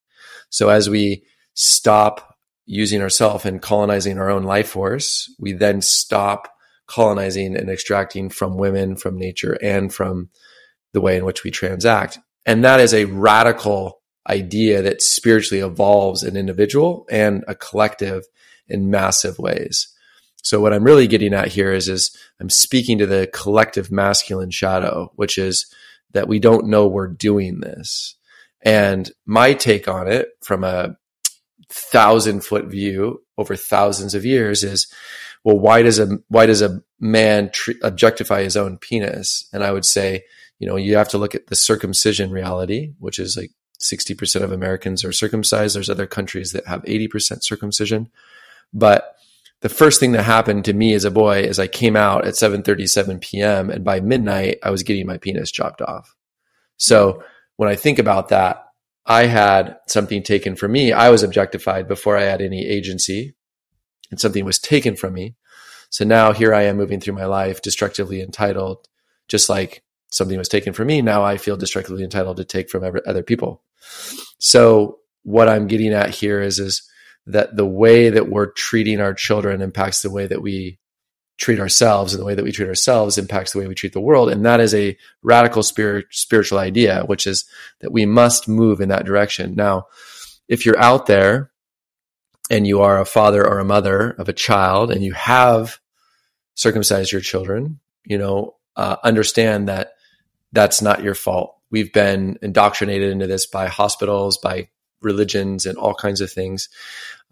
Speaker 2: So as we stop using ourselves and colonizing our own life force, we then stop colonizing and extracting from women, from nature, and from the way in which we transact. And that is a radical idea that spiritually evolves an individual and a collective in massive ways. So what I'm really getting at here is, is I'm speaking to the collective masculine shadow, which is that we don't know we're doing this. And my take on it from a thousand foot view over thousands of years is well, why does a why does a man tr- objectify his own penis? And I would say, you know, you have to look at the circumcision reality, which is like 60% of Americans are circumcised. There's other countries that have 80% circumcision. But the first thing that happened to me as a boy is I came out at 7:37 p.m. and by midnight I was getting my penis chopped off. So when I think about that, I had something taken from me. I was objectified before I had any agency and something was taken from me. So now here I am moving through my life destructively entitled, just like something was taken from me. Now I feel destructively entitled to take from other people. So what I'm getting at here is, is that the way that we're treating our children impacts the way that we treat ourselves and the way that we treat ourselves impacts the way we treat the world. And that is a radical spirit, spiritual idea which is that we must move in that direction. Now if you're out there and you are a father or a mother of a child and you have circumcised your children you know uh, understand that that's not your fault we've been indoctrinated into this by hospitals by religions and all kinds of things.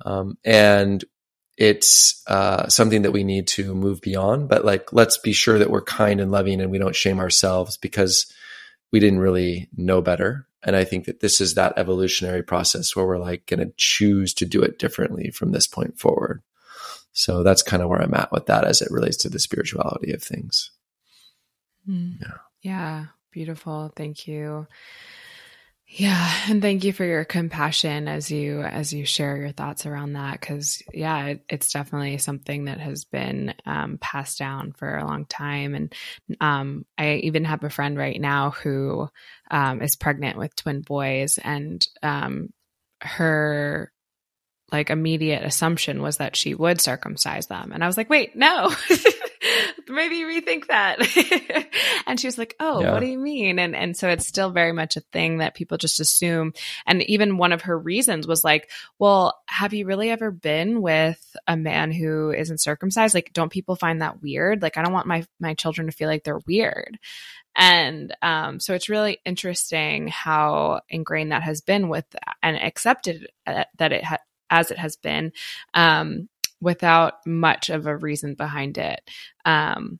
Speaker 2: Um, and it's uh, something that we need to move beyond. But like, let's be sure that we're kind and loving and we don't shame ourselves because we didn't really know better. And I think that this is that evolutionary process where we're like going to choose to do it differently from this point forward. So that's kind of where I'm at with that as it relates to the spirituality of things.
Speaker 1: Mm. Yeah. Yeah. Beautiful. Thank you. Yeah, and thank you for your compassion as you as you share your thoughts around that because yeah, it, it's definitely something that has been um, passed down for a long time, and um, I even have a friend right now who um, is pregnant with twin boys, and um, her like immediate assumption was that she would circumcise them, and I was like, wait, no. maybe rethink that. and she was like, Oh, yeah. what do you mean? And, and so it's still very much a thing that people just assume. And even one of her reasons was like, well, have you really ever been with a man who isn't circumcised? Like, don't people find that weird? Like, I don't want my, my children to feel like they're weird. And um, so it's really interesting how ingrained that has been with and accepted uh, that it ha- as it has been. Um, without much of a reason behind it. Um,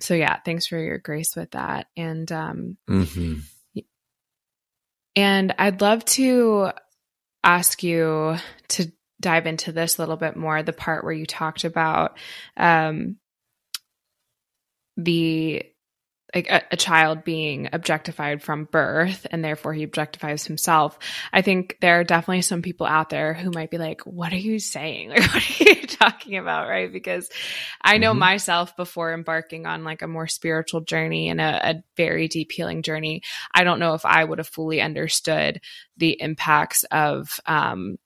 Speaker 1: so yeah, thanks for your grace with that. And um, mm-hmm. and I'd love to ask you to dive into this a little bit more. The part where you talked about um, the like a, a, child being objectified from birth and therefore he objectifies himself. I think there are definitely some people out there who might be like what are you saying? Like what are you talking about? Right? Because i know mm-hmm. myself before embarking on like a more spiritual journey and a, a very deep healing journey i don't know if i would have fully understood the impacts of um,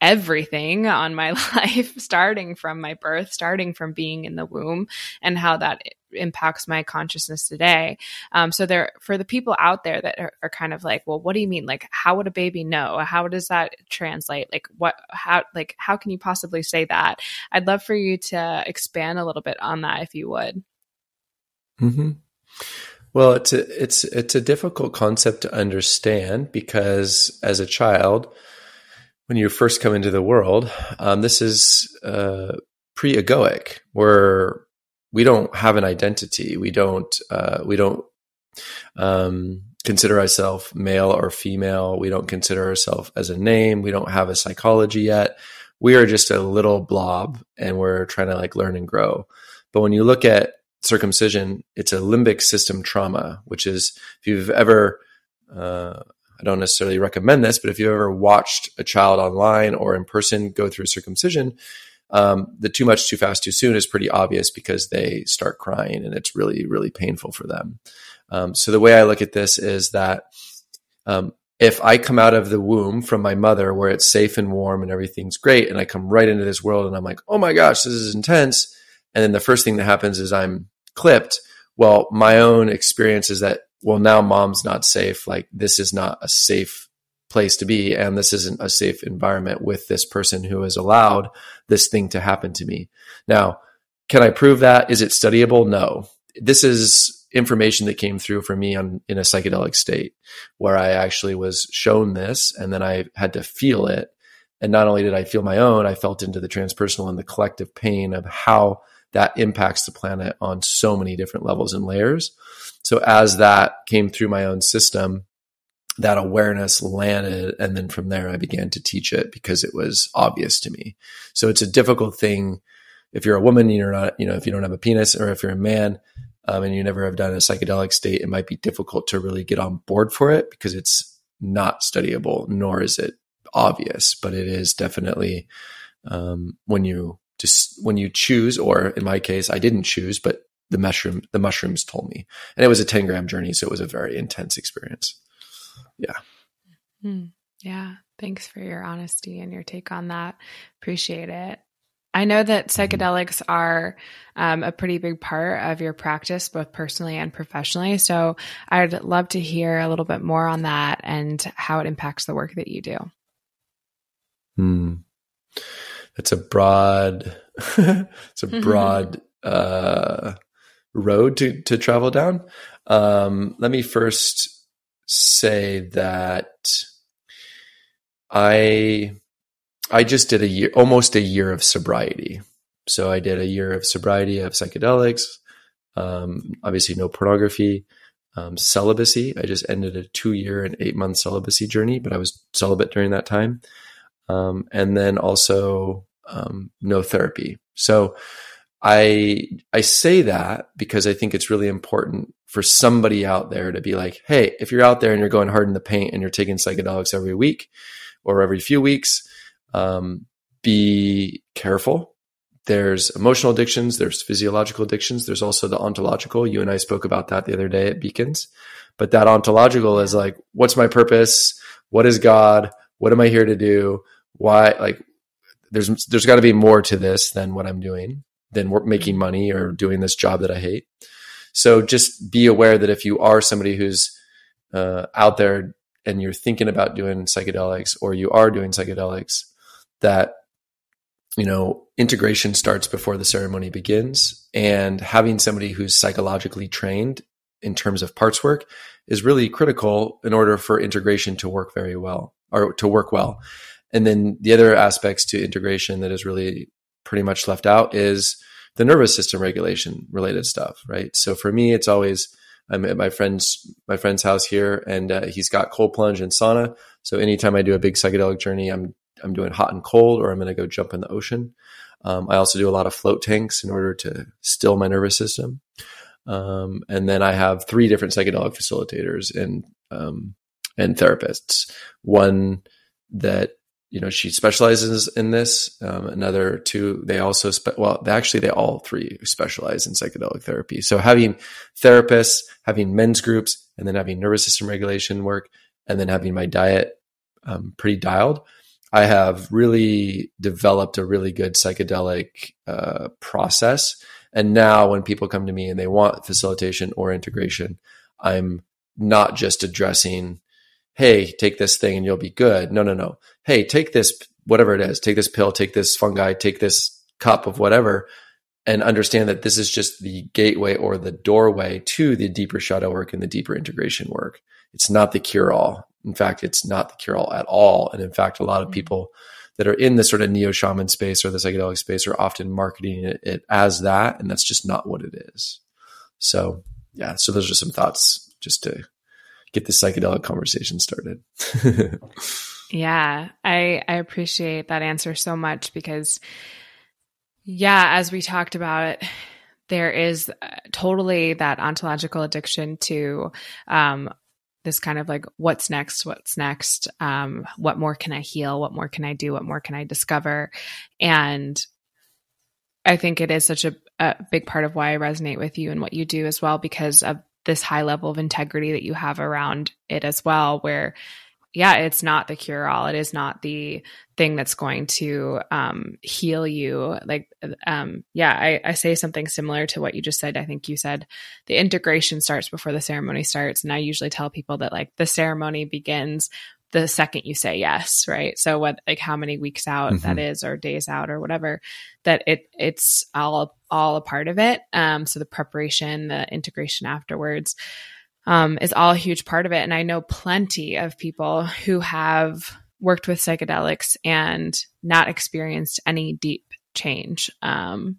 Speaker 1: everything on my life, starting from my birth, starting from being in the womb, and how that impacts my consciousness today. Um, so there, for the people out there that are, are, kind of like, well, what do you mean? Like, how would a baby know? How does that translate? Like, what, how, like, how can you possibly say that? I'd love for you to expand a little bit on that, if you would.
Speaker 2: Hmm. Well, it's a, it's it's a difficult concept to understand because as a child, when you first come into the world, um, this is uh, pre-egoic, where we don't have an identity. We don't uh, we don't um, consider ourselves male or female. We don't consider ourselves as a name. We don't have a psychology yet. We are just a little blob, and we're trying to like learn and grow. But when you look at circumcision, it's a limbic system trauma, which is if you've ever uh, I don't necessarily recommend this, but if you've ever watched a child online or in person go through circumcision, um, the too much, too fast, too soon is pretty obvious because they start crying and it's really, really painful for them. Um, so the way I look at this is that um, if I come out of the womb from my mother where it's safe and warm and everything's great, and I come right into this world and I'm like, oh my gosh, this is intense. And then the first thing that happens is I'm clipped. Well, my own experience is that, well, now mom's not safe. Like this is not a safe place to be and this isn't a safe environment with this person who has allowed this thing to happen to me. Now can i prove that? Is it studyable? No. This is information that came through for me on, in a psychedelic state where i actually was shown this and then i had to feel it. And not only did I feel my own, I felt into the transpersonal and the collective pain of how that impacts the planet on so many different levels and layers. So as that came through my own system, that awareness landed. And then from there, I began to teach it because it was obvious to me. So it's a difficult thing. If you're a woman, you're not, you know, if you don't have a penis or if you're a man, um, and you never have done a psychedelic state, it might be difficult to really get on board for it because it's not studyable, nor is it obvious, but it is definitely, um, when you just, when you choose, or in my case, I didn't choose, but the mushroom, the mushrooms told me, and it was a 10 gram journey. So it was a very intense experience yeah.
Speaker 1: Hmm. Yeah. Thanks for your honesty and your take on that. Appreciate it. I know that psychedelics are um, a pretty big part of your practice, both personally and professionally. So I'd love to hear a little bit more on that and how it impacts the work that you do.
Speaker 2: Hmm. It's a broad, it's a broad uh, road to to travel down. Um, let me first say that I I just did a year almost a year of sobriety. So I did a year of sobriety of psychedelics, um, obviously no pornography, um, celibacy. I just ended a two year and eight month celibacy journey, but I was celibate during that time. Um, and then also um, no therapy. So I I say that because I think it's really important for somebody out there to be like, hey, if you're out there and you're going hard in the paint and you're taking psychedelics every week or every few weeks, um, be careful. There's emotional addictions, there's physiological addictions, there's also the ontological. You and I spoke about that the other day at Beacons. But that ontological is like, what's my purpose? What is God? What am I here to do? Why? Like, there's there's got to be more to this than what I'm doing than making money or doing this job that I hate. So just be aware that if you are somebody who's uh, out there and you're thinking about doing psychedelics or you are doing psychedelics, that you know integration starts before the ceremony begins, and having somebody who's psychologically trained in terms of parts work is really critical in order for integration to work very well or to work well. And then the other aspects to integration that is really pretty much left out is the nervous system regulation related stuff, right? So for me, it's always I'm at my friend's my friend's house here, and uh, he's got cold plunge and sauna. So anytime I do a big psychedelic journey, I'm I'm doing hot and cold, or I'm going to go jump in the ocean. Um, I also do a lot of float tanks in order to still my nervous system. Um, and then I have three different psychedelic facilitators and um, and therapists. One that you know she specializes in this. Um, another two they also spe- well actually they all three specialize in psychedelic therapy. So having therapists having men's groups and then having nervous system regulation work and then having my diet um, pretty dialed i have really developed a really good psychedelic uh, process. And now when people come to me and they want facilitation or integration i'm not just addressing hey, take this thing and you'll be good. No, no, no. Hey, take this, whatever it is, take this pill, take this fungi, take this cup of whatever, and understand that this is just the gateway or the doorway to the deeper shadow work and the deeper integration work. It's not the cure all. In fact, it's not the cure all at all. And in fact, a lot of mm-hmm. people that are in the sort of neo shaman space or the psychedelic space are often marketing it, it as that. And that's just not what it is. So, yeah. So those are some thoughts just to get the psychedelic conversation started.
Speaker 1: yeah, I I appreciate that answer so much because yeah, as we talked about there is uh, totally that ontological addiction to um, this kind of like what's next what's next um, what more can i heal what more can i do what more can i discover and i think it is such a, a big part of why i resonate with you and what you do as well because of this high level of integrity that you have around it as well where yeah it's not the cure all it is not the thing that's going to um, heal you. Like um, yeah I, I, say something similar to what you just said. I think you said the integration starts before the ceremony starts. And i usually tell people that like the ceremony begins the second you say yes, right? So what like how many weeks out mm-hmm. that is or days out or whatever, that it it's all all a part of it. Um so the preparation, the integration afterwards um is all a huge part of it. And I know plenty of people who have worked with psychedelics and not experienced any deep change um,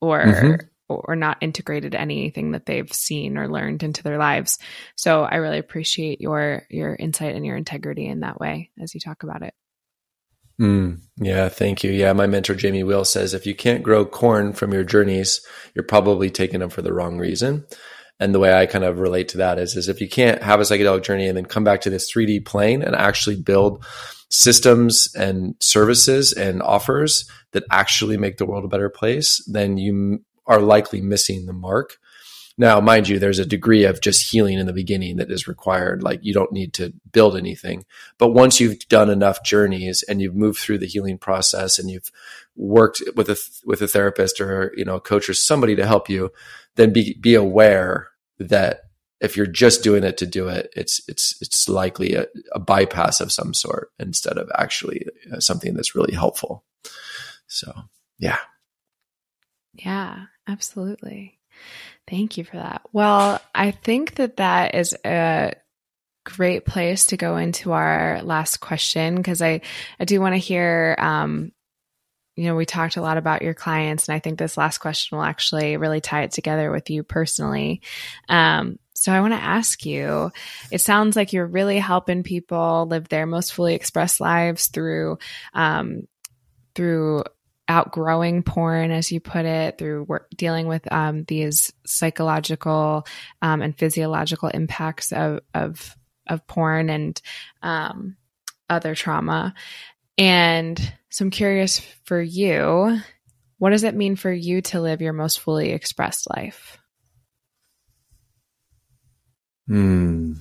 Speaker 1: or mm-hmm. Or not integrated anything that they've seen or learned into their lives. So I really appreciate your your insight and your integrity in that way as you talk about it.
Speaker 2: Mm, yeah, thank you. Yeah, my mentor Jamie Wheal says if you can't grow corn from your journeys, you're probably taking them for the wrong reason. And the way I kind of relate to that is, is if you can't have a psychedelic journey and then come back to this 3D plane and actually build systems and services and offers that actually make the world a better place, then you are likely missing the mark. Now, mind you, there's a degree of just healing in the beginning that is required. Like you don't need to build anything. But once you've done enough journeys and you've moved through the healing process and you've worked with a with a therapist or you know a coach or somebody to help you, then be be aware that if you're just doing it to do it, it's it's it's likely a, a bypass of some sort instead of actually uh, something that's really helpful. So, yeah.
Speaker 1: Yeah, absolutely. Thank you for that. Well, I think that that is a great place to go into our last question because I, I do want to hear, um, you know, we talked a lot about your clients, and I think this last question will actually really tie it together with you personally. Um, so I want to ask you it sounds like you're really helping people live their most fully expressed lives through um, through outgrowing porn, as you put it, through work, dealing with um, these psychological um, and physiological impacts of of, of porn and um, other trauma. And so I'm curious for you, what does it mean for you to live your most fully expressed life?
Speaker 2: Hmm.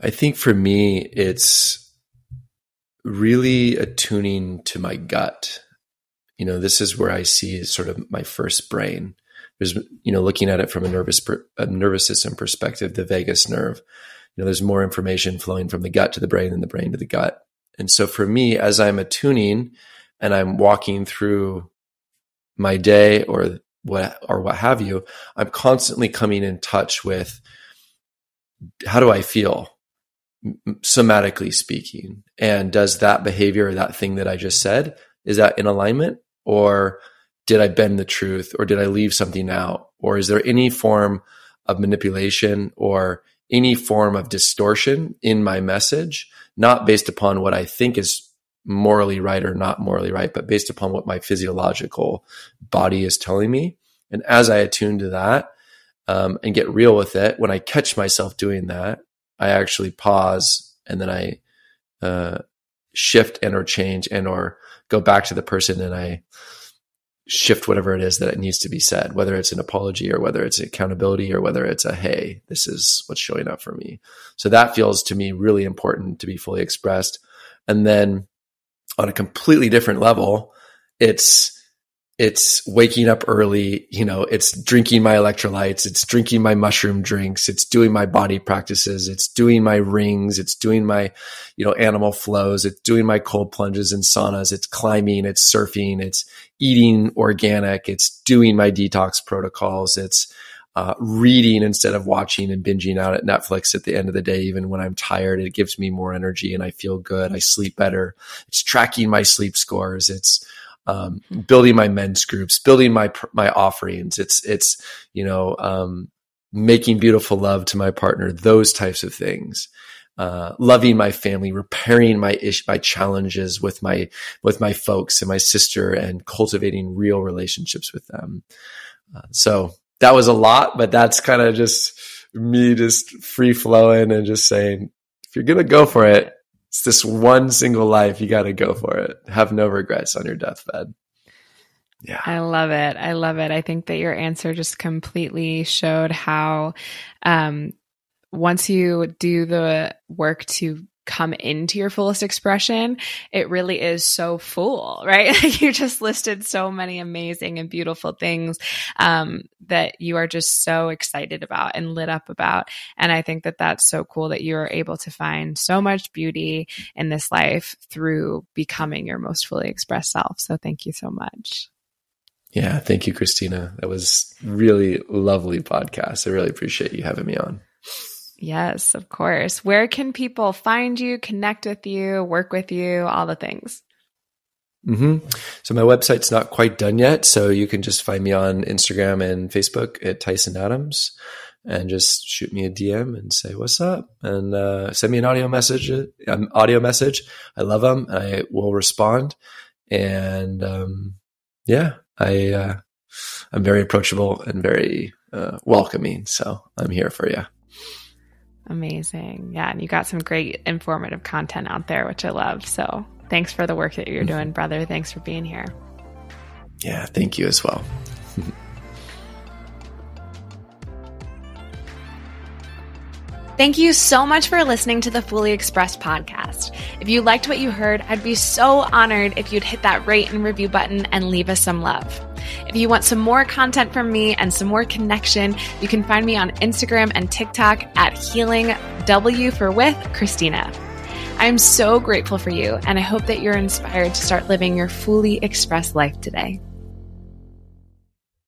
Speaker 2: I think for me, it's really attuning to my gut. You know, this is where I see sort of my first brain. There's, you know, looking at it from a nervous, a nervous system perspective, the vagus nerve. You know, there's more information flowing from the gut to the brain than the brain to the gut. And so for me, as I'm attuning and I'm walking through my day or what or what have you, I'm constantly coming in touch with how do I feel? Somatically speaking. And does that behavior or that thing that i just said is that in alignment? Or did i bend the truth? Or did i leave something out? Or is there any form of manipulation or any form of distortion in my message? Not based upon what i think is morally right or not morally right but based upon what my physiological body is telling me. And as i attune to that um, and get real with it when i catch myself doing that I actually pause and then I uh, shift and or change and or go back to the person and I shift whatever it is that it needs to be said, whether it's an apology or whether it's accountability or whether it's a hey, this is what's showing up for me. So that feels to me really important to be fully expressed. And then on a completely different level, it's it's waking up early you know it's drinking my electrolytes it's drinking my mushroom drinks it's doing my body practices it's doing my rings it's doing my you know animal flows it's doing my cold plunges and saunas it's climbing it's surfing it's eating organic it's doing my detox protocols it's uh, reading instead of watching and binging out at Netflix at the end of the day, even when I'm tired, it gives me more energy and I feel good. I sleep better. It's tracking my sleep scores. It's, um, building my men's groups, building my my offerings. It's it's you know um, making beautiful love to my partner, those types of things. Uh, loving my family, repairing my ish, my challenges with my with my folks and my sister, and cultivating real relationships with them. Uh, so that was a lot, but that's kind of just me just free flowing and just saying, if you're gonna go for it, it's this one single life. You got to go for it. Have no regrets on your deathbed.
Speaker 1: Yeah. I love it. I love it. I think that your answer just completely showed how um, once you do the work to come into your fullest expression, it really is so full, right? you just listed so many amazing and beautiful things um, that you are just so excited about and lit up about. And I think that that's so cool that you are able to find so much beauty in this life through becoming your most fully expressed self. So thank you so much.
Speaker 2: Yeah, thank you, Christina. That was really lovely podcast. I really appreciate you having me on.
Speaker 1: Yes, of course. Where can people find you, connect with you, work with you, all the things?
Speaker 2: Mm-hmm. So my website's not quite done yet. So you can just find me on Instagram and Facebook at Tyson Adams and just shoot me a DM and say, what's up? And uh, send me an audio message, um, audio message. I love them. I will respond. And um, yeah, I, uh, I'm very approachable and very uh, welcoming. So I'm here for you.
Speaker 1: Amazing. Yeah. And you got some great informative content out there, which I love. So thanks for the work that you're mm-hmm. doing, brother. Thanks for being here.
Speaker 2: Yeah. Thank you as well.
Speaker 1: Thank you so much for listening to the Fully Expressed podcast. If you liked what you heard, I'd be so honored if you'd hit that rate and review button and leave us some love. If you want some more content from me and some more connection, you can find me on Instagram and TikTok at Healing W for with Christina. I'm so grateful for you, and I hope that you're inspired to start living your fully expressed life today.